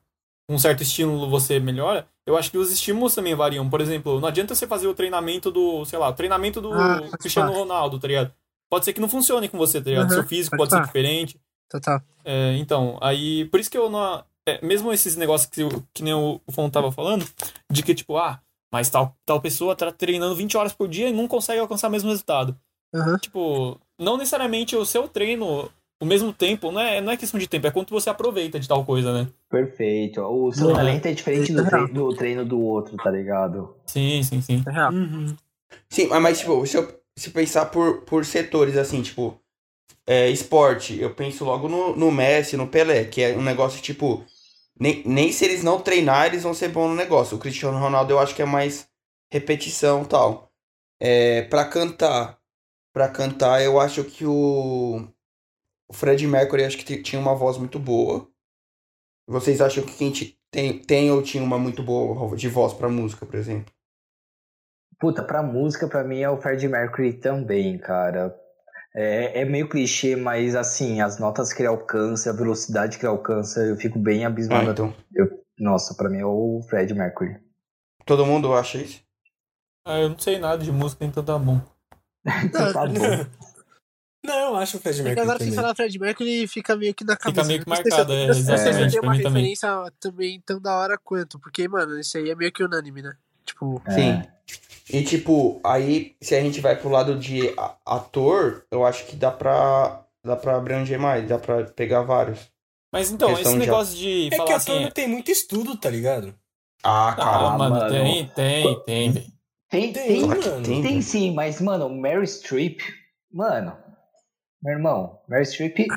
um certo estímulo você melhora, eu acho que os estímulos também variam. Por exemplo, não adianta você fazer o treinamento do, sei lá, o treinamento do Ah, Cristiano. Ronaldo, tá ligado? Pode ser que não funcione com você, tá ligado? Aham, Seu físico pode pode ser diferente. total. É, então, aí. Por isso que eu não. é, mesmo esses negócios que, que nem o, o Fon tava falando, de que, tipo, ah, mas tal, tal pessoa tá treinando 20 horas por dia e não consegue alcançar o mesmo resultado. Aham. Tipo, não necessariamente o seu treino, o mesmo tempo, não é, não é questão de tempo, é quanto você aproveita de tal coisa, né? Perfeito. O seu Não. talento é diferente do, é real. tre- do treino do outro, tá ligado? Sim, sim, sim. É real. Uhum. Sim, mas, mas, tipo, se eu se pensar por, por setores, assim, tipo, é, esporte, eu penso logo no, no Messi, no Pelé, que é um negócio, tipo, nem, nem se eles não treinar, eles vão ser bons no negócio. O Cristiano Ronaldo eu acho que é mais repetição e tal. É, pra cantar, pra cantar, eu acho que o, o Fred Mercury acho que tinha uma voz muito boa. Vocês acham que quem tem, tem ou tinha uma muito boa de voz pra música, por exemplo? Puta, pra música, pra mim é o Freddie Mercury também, cara. É, é meio clichê, mas assim, as notas que ele alcança, a velocidade que ele alcança, eu fico bem Ah, abismado. então. Nossa, pra mim é o Freddie Mercury. Todo mundo acha isso? Ah, eu não sei nada de música, então [LAUGHS] tá bom. Então tá bom. Não, eu acho o Fred É que Mercury agora que também. falar Fred Mercury fica meio que na cabeça. meio que marcado, é, não sei se tem uma mim também. referência também tão da hora quanto. Porque, mano, isso aí é meio que unânime, né? Tipo, É. Sim. E tipo, aí se a gente vai pro lado de ator, eu acho que dá pra, dá pra abranger mais, dá pra pegar vários. Mas então, esse de- negócio de É que ator assim. não tem muito estudo, tá ligado? Ah, cara. Ah, mano, mano. tem, tem, tem. Tem, Tem, tem, que mano. tem. tem sim, mas, mano, Mary Streep, mano, meu irmão, Mary Streep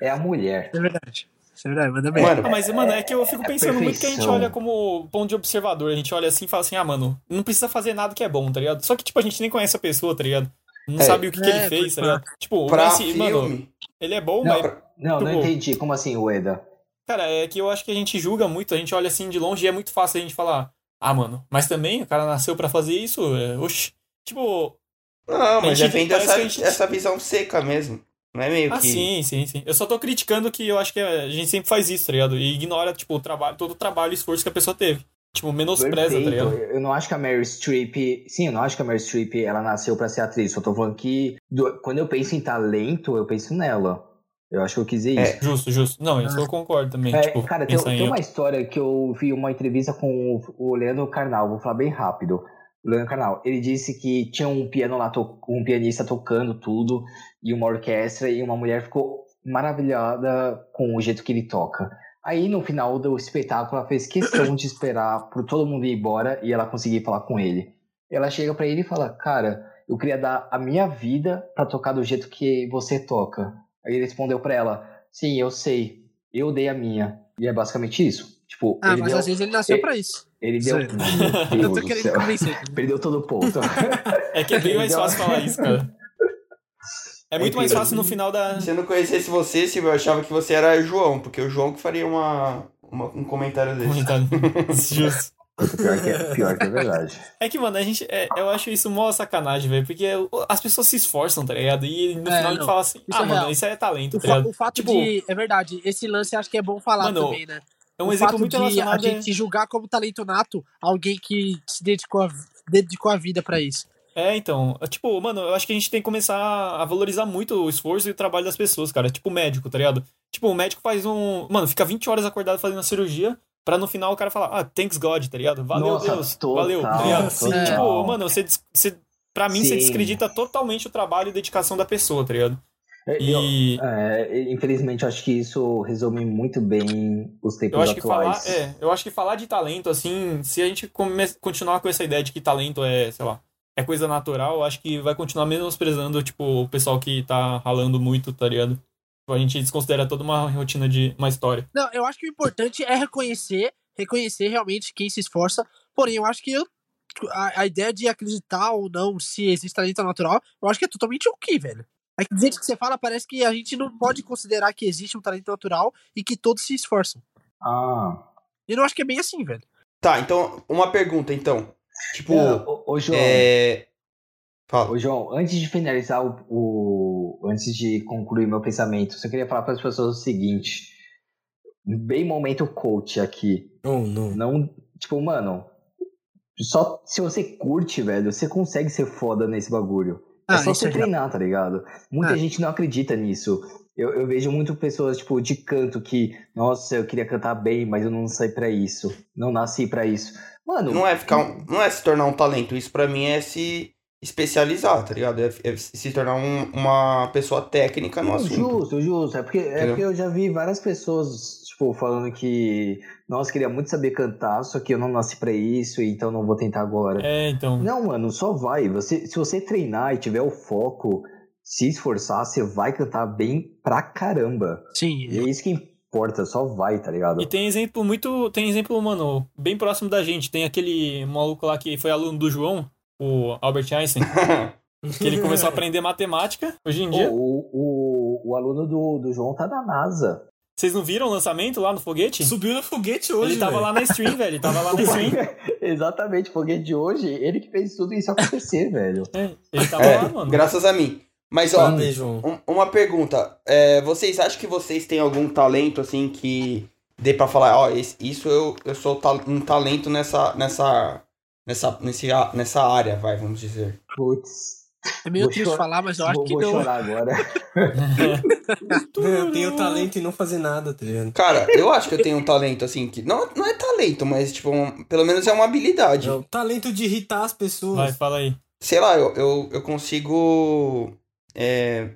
é a mulher. é verdade. Isso é verdade, manda bem. Mano, Ah, mas, mano, é que eu fico pensando muito que a gente olha como ponto de observador. A gente olha assim e fala assim, ah, mano, não precisa fazer nada que é bom, tá ligado? Só que, tipo, a gente nem conhece a pessoa, tá ligado? Não É. sabe o que, que É, ele fez, pode tá ligado? Tipo, o pra mano, filme, Ele é bom, Não, mas. pra- Não, não Tipo- entendi. Como assim, Ueda? Cara, é que eu acho que a gente julga muito, a gente olha assim de longe e é muito fácil a gente falar, ah, mano, mas também o cara nasceu pra fazer isso, é, oxi. Tipo, Não, mas A já gente- vem dessa, gente- essa visão seca mesmo. Não é meio ah, que. sim, sim, sim. Eu só tô criticando que eu acho que a gente sempre faz isso, tá ligado? E ignora, tipo, o trabalho, todo o trabalho e esforço que a pessoa teve. Tipo, menospreza, tá Perfeito. ligado? Eu não acho que a Mary Streep. Sim, eu não acho que a Mary Streep ela nasceu pra ser atriz. Só tô falando que do- quando eu penso em talento, eu penso nela. Eu acho que eu quis dizer isso. É. Justo, justo. Não, isso eu concordo também. É, tipo, cara, tem, tem uma história que eu vi uma entrevista com o, o Leandro Carnal, vou falar bem rápido. Leandro Carnal, ele disse que tinha um piano lá, um pianista tocando tudo, e uma orquestra, e uma mulher ficou maravilhada com o jeito que ele toca. Aí no final do espetáculo, ela fez questão de esperar por todo mundo ir embora e ela conseguir falar com ele. Ela chega pra ele e fala: Cara, eu queria dar a minha vida pra tocar do jeito que você toca. Aí ele respondeu pra ela: Sim, eu sei, eu dei a minha. E é basicamente isso. Tipo, Ah, mas deu. às vezes ele nasceu ele- pra isso. Ele deu. Meu [LAUGHS] Eu Deus tô do querendo céu. convencer. [LAUGHS] Perdeu todo o ponto. É que é bem mais Ele deu- fácil falar isso, cara. É muito mais fácil no final da. Se eu não conhecesse você, Silvio, eu achava que você era João, porque o João que faria uma, uma- um comentário desse. Comentário. [LAUGHS] Justo. pior, que é, pior que é verdade. É que, mano, a gente. é, eu acho isso mó sacanagem, velho. Porque as pessoas se esforçam, tá ligado? E no É, final a gente não. fala assim, Isso ah, é mano, real. isso aí é talento, O, tá ligado? o fato Tipo- de. É verdade, esse lance acho que é bom falar Mano, também, né? É um o exemplo fato muito de a relacionado. é- gente julgar como talento nato alguém que se dedicou a, dedicou a vida pra isso. É, então, é, tipo, mano, eu acho que a gente tem que começar a valorizar muito o esforço e o trabalho das pessoas, cara. Tipo, o médico, tá ligado? Tipo, o médico faz um. Mano, fica 20 horas acordado fazendo a cirurgia. Pra no final o cara falar, ah, thanks God, tá ligado? Valeu, Nossa, Deus. total, valeu, tá ligado? total. Tipo, mano, você, você. Pra mim, você Sim. descredita totalmente o trabalho e dedicação da pessoa, tá ligado? Eu- E. é, infelizmente, eu acho que isso resume muito bem os tempos Eu acho que atuais. falar, é, eu acho que falar de talento, assim, se a gente come- continuar com essa ideia de que talento é, sei lá, é coisa natural, eu acho que vai continuar menosprezando, tipo, o pessoal que tá ralando muito, tá ligado? Tipo, A gente desconsidera toda uma rotina de uma história. Não, eu acho que o importante é reconhecer, reconhecer realmente quem se esforça. Porém, eu acho que eu, a, a ideia de acreditar ou não se existe talento natural, eu acho que é totalmente ok, velho. É que do jeito que você fala, parece que a gente não pode considerar que existe um talento natural e que todos se esforçam. Ah. E eu não acho que é bem assim, velho. Tá, então, uma pergunta, então. Tipo, É, ô, ô, João, é. Fala. ô, João, antes de finalizar o, o- Antes de concluir meu pensamento, só queria falar para as pessoas o seguinte. Bem momento coach aqui. Oh, não. Não. Tipo, mano. Só se você curte, velho, você consegue ser foda nesse bagulho. É Ah, só isso você é treinar, tá ligado? Muita Ah. gente não acredita nisso. Eu, eu vejo muito pessoas, tipo, de canto que, nossa, eu queria cantar bem, mas eu não saí pra isso. Não nasci pra isso. Mano, Não é ficar um- não é se tornar um talento, isso pra mim é se especializar, tá ligado? É, é se tornar um- uma pessoa técnica no assunto. Justo, justo. É porque, é porque eu já vi várias pessoas, tipo, falando que, nossa, queria muito saber cantar, só que eu não nasci pra isso, então não vou tentar agora. É, então. Não, mano, só vai. Você, se você treinar e tiver o foco, se esforçar, você vai cantar bem pra caramba. Sim. E é isso que importa, só vai, tá ligado? E tem exemplo muito. Tem exemplo, mano, bem próximo da gente. Tem aquele maluco lá que foi aluno do João, o Albert Einstein, [LAUGHS] que ele começou a aprender matemática hoje em dia. O, o, o aluno do, do João tá na NASA. Vocês não viram o lançamento lá no foguete? Subiu no foguete hoje, Ele tava velho. lá na stream, velho. Ele tava lá na [LAUGHS] stream. Exatamente, porque de hoje, ele que fez tudo isso acontecer, [LAUGHS] velho. É, ele tava É, lá, mano. graças a mim. Mas, ó, um- uma pergunta. É, vocês acham que vocês têm algum talento, assim, que dê pra falar, ó, esse- isso eu, eu sou ta- um talento nessa, nessa, nessa, nesse, nessa área, vai, vamos dizer. Putz, É meio Vou triste chorar- falar, mas eu acho vou, que vou não. chorar agora. [LAUGHS] Eu tenho talento em não fazer nada, tá ligado? Cara, eu acho que eu tenho um talento, assim, que não, não é talento, mas, tipo, um- pelo menos é uma habilidade. É o talento de irritar as pessoas. Vai, fala aí. Sei lá, eu, eu, eu consigo é,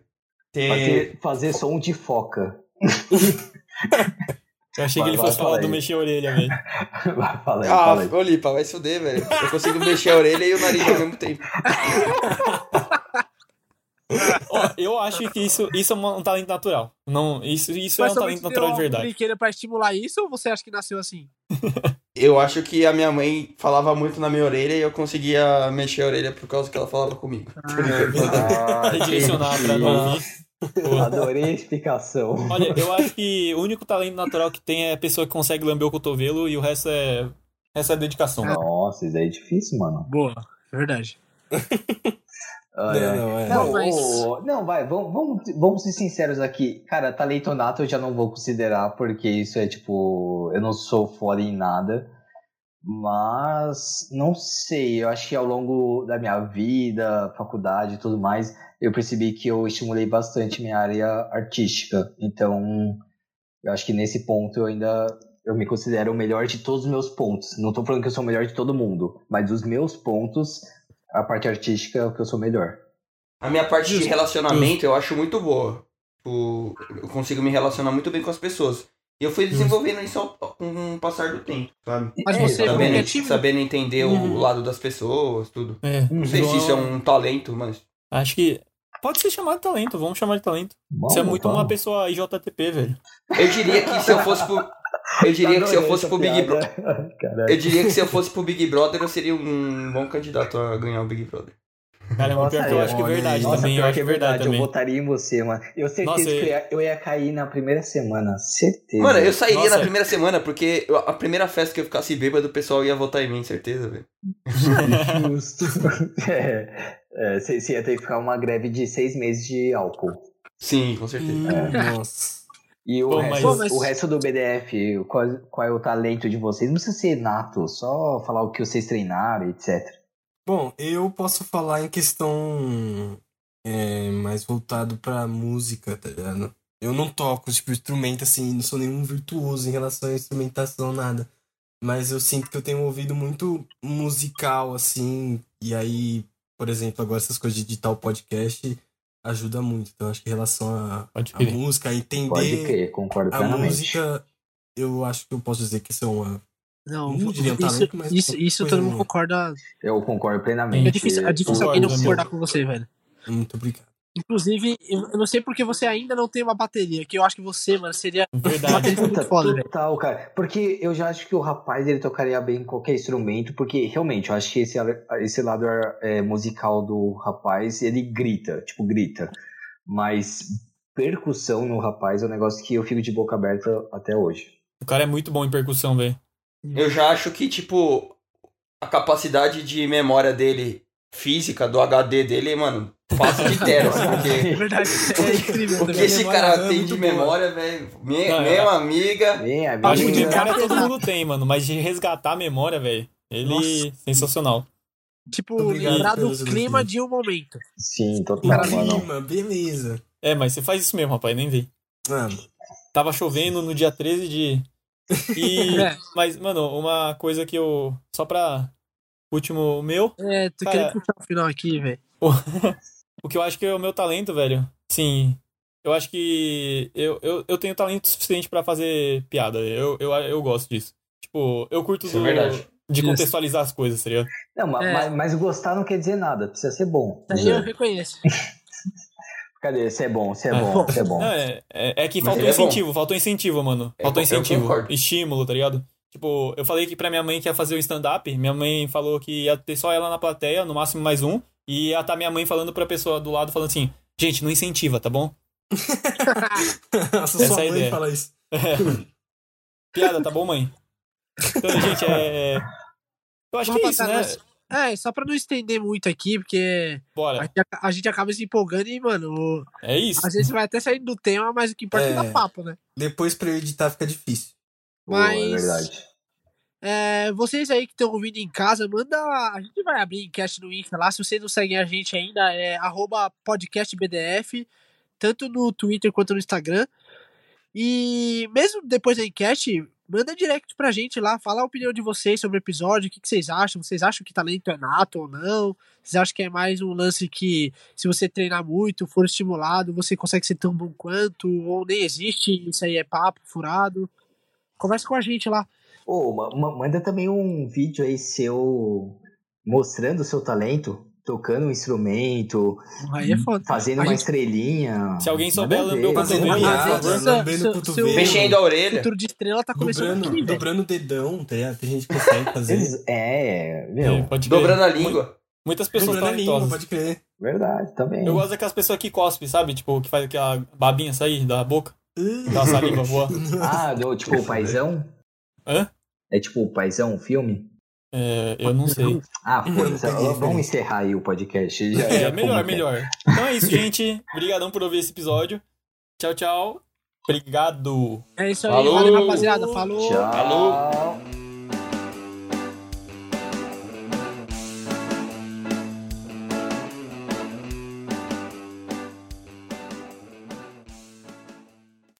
ter... Fazer, fazer som de foca. [LAUGHS] Eu achei Vai, que ele fosse fala falar do mexer a orelha, velho. [LAUGHS] Vai, fala aí, Ah, fala aí. ô Lipa, vai se fuder, velho. Eu consigo mexer a orelha e o nariz ao mesmo tempo. [LAUGHS] Ó, eu acho que isso, isso é um talento natural. Não, isso isso é um talento natural de verdade. brinquedo pra estimular isso ou você acha que nasceu assim? [LAUGHS] Eu acho que a minha mãe falava muito na minha orelha e eu conseguia mexer a orelha por causa que ela falava comigo. Ah, Redirecionar pra não ouvir. [LAUGHS] Adorei a explicação. Olha, eu acho que o único talento natural que tem é a pessoa que consegue lamber o cotovelo e o resto é, o resto é dedicação. Nossa, isso aí é difícil, mano. Boa, verdade. [LAUGHS] Ai, Não, ai. não, é. Não, Não, mas- não, vai, vamos, vamos, vamos ser sinceros aqui. Cara, talento nato eu já não vou considerar, porque isso é tipo. Eu não sou foda em nada. Mas não sei, eu acho que ao longo da minha vida, faculdade e tudo mais, eu percebi que eu estimulei bastante minha área artística. Então, eu acho que nesse ponto eu ainda eu me considero o melhor de todos os meus pontos. Não tô falando que eu sou o melhor de todo mundo, mas dos meus pontos, a parte artística é o que eu sou melhor. A minha parte de relacionamento eu acho muito boa. Tipo, eu consigo me relacionar muito bem com as pessoas. E eu fui desenvolvendo isso ao- com o passar do tempo, sabe? Mas você é Sabendo, sabendo entender Uhum. o lado das pessoas, tudo. É, Não sei se isso é um talento, mas. Acho que pode ser chamado de talento, vamos chamar de talento. Vamos, Você é muito uma vamos. pessoa IJTP, velho. Eu diria que se eu fosse pro. Eu diria que se eu Adorei fosse pro Big. Brother. [LAUGHS] Eu diria que se eu fosse pro Big Brother, eu seria um bom candidato a ganhar o Big Brother. Caramba, Nossa, pior que eu é, acho que é verdade Nossa, também. Eu acho que é é verdade verdade, eu votaria em você, mano. Eu certeza Nossa, que eu ia, eu ia cair na primeira semana, certeza. Mano, eu sairia Nossa. na primeira semana, porque a primeira festa que eu ficasse bêbado, o pessoal ia votar em mim, certeza, velho. Justo. [LAUGHS] é, é, você ia ter que ficar uma greve de seis meses de álcool. Sim, com certeza. Hum, Nossa. E o, Pô, resto, mas- o resto do BDF, qual, qual é o talento de vocês? Não precisa ser nato, só falar o que vocês treinaram, etc. Bom, eu posso falar em questão é, mais voltado pra música, tá ligado? Eu não toco, tipo, instrumento assim, não sou nenhum virtuoso em relação à instrumentação, nada. Mas eu sinto que eu tenho um ouvido muito musical, assim, e aí, por exemplo, agora essas coisas de o podcast ajuda muito. Então, acho que em relação à Pode música, a Pode entender crer, concordo a música, eu acho que eu posso dizer que isso é uma. Não, Não isso, mas isso, isso todo mundo minha. concorda. Eu concordo plenamente. É difícil, é difícil Concordo, alguém não concordar com você, velho. Muito obrigado. Inclusive, eu não sei porque você ainda não tem uma bateria, que eu acho que você, mano, seria [LAUGHS] uma Verdade. bateria muito foda, velho. Total, cara. Porque eu já acho que o rapaz ele tocaria bem em qualquer instrumento, porque realmente eu acho que esse, esse lado é, musical do rapaz ele grita, tipo, grita. Mas percussão no rapaz é um negócio que eu fico de boca aberta até hoje. O cara é muito bom em percussão, velho. Eu já acho que, tipo, a capacidade de memória dele, física, do HD dele, mano, passa de [LAUGHS] tera, assim, É porque. verdade, é incrível O que esse memória cara é tem de boa. memória, velho. Não, é- Mesma amiga. Vem, Acho que de amiga. memória todo mundo tem, mano. Mas de resgatar a memória, velho. Ele. Nossa. Sensacional. Tipo, Obrigado lembrar do clima de um momento. Sim, total, Cara, mano. Clima, beleza. É, mas você faz isso mesmo, rapaz, nem vi. Ah, Tava chovendo no dia 13 de. E. [LAUGHS] É. Mas, mano, uma coisa que eu. Só pra. Último meu. É, tô Cara- querendo puxar o final aqui, velho. [LAUGHS] o que eu acho que é o meu talento, velho. Sim. Eu acho que eu, eu, eu tenho talento suficiente pra fazer piada. Eu, eu, eu gosto disso. Tipo, eu curto Isso é do- verdade. de Isso. contextualizar as coisas, tá ligado? Não, ma- É. mas, mas gostar não quer dizer nada, precisa ser bom. Aí eu reconheço. [LAUGHS] Cadê? Você é bom, você é Ah, bom, você é bom. É, é, é que faltou ele é bom. incentivo, faltou incentivo, mano. É, Faltou incentivo. Estímulo, tá ligado? Tipo, eu falei que pra minha mãe que ia fazer o stand-up, minha mãe falou que ia ter só ela na plateia, no máximo mais um, e ia estar minha mãe falando pra pessoa do lado, falando assim, gente, não incentiva, tá bom? Nossa, Essa sua é a mãe ideia. fala isso. [LAUGHS] Piada, tá bom, mãe? Então, gente, é... Eu acho que é isso, né? É, só pra não estender muito aqui, porque a Bora. gente, aca- a gente acaba se empolgando e, mano, É isso. às vezes vai até saindo do tema, mas o que importa é, É. dar papo, né? Depois pra eu editar fica difícil. Pô, Mas- é verdade. É, vocês aí que estão ouvindo em casa, manda. A gente vai abrir enquete no Insta lá. Se vocês não seguem a gente ainda, é arroba podcastbdf, tanto no Twitter quanto no Instagram. E mesmo depois da enquete, manda direct pra gente lá, fala a opinião de vocês sobre o episódio, o que, que vocês acham. Vocês acham que talento é nato ou não? Vocês acham que é mais um lance que, se você treinar muito, for estimulado, você consegue ser tão bom quanto? Ou nem existe, isso aí é papo furado? Conversa com a gente lá. Ma- manda também um vídeo aí seu mostrando o seu talento, tocando um instrumento, Aí é foda. fazendo uma gente- estrelinha. Se alguém souber lamber o vezes, lambendo o cotovelo. Mexendo a orelha. futuro de estrela tá começando Dobrando, aqui, dobrando o dedão, tá ligado? Tem gente que consegue fazer. É, É, meu. pode crer. Dobrando a língua. Muitas pessoas dobrando a língua, talentosas. pode crer. Verdade, também. Eu gosto daquelas pessoas que cospem, sabe? Tipo, que faz aquela babinha sair da boca. Aquela saliva voar. Ah, tipo o paizão? Hã? É tipo o paizão, o filme? É, eu não sei. Ah, peguei, Vamos encerrar aí o podcast. Já, É, já melhor, melhor. Então é isso, gente. Obrigadão por ouvir esse episódio. Tchau, tchau. Obrigado. É isso aí, Falou. valeu, rapaziada. Falou. Tchau. Falou.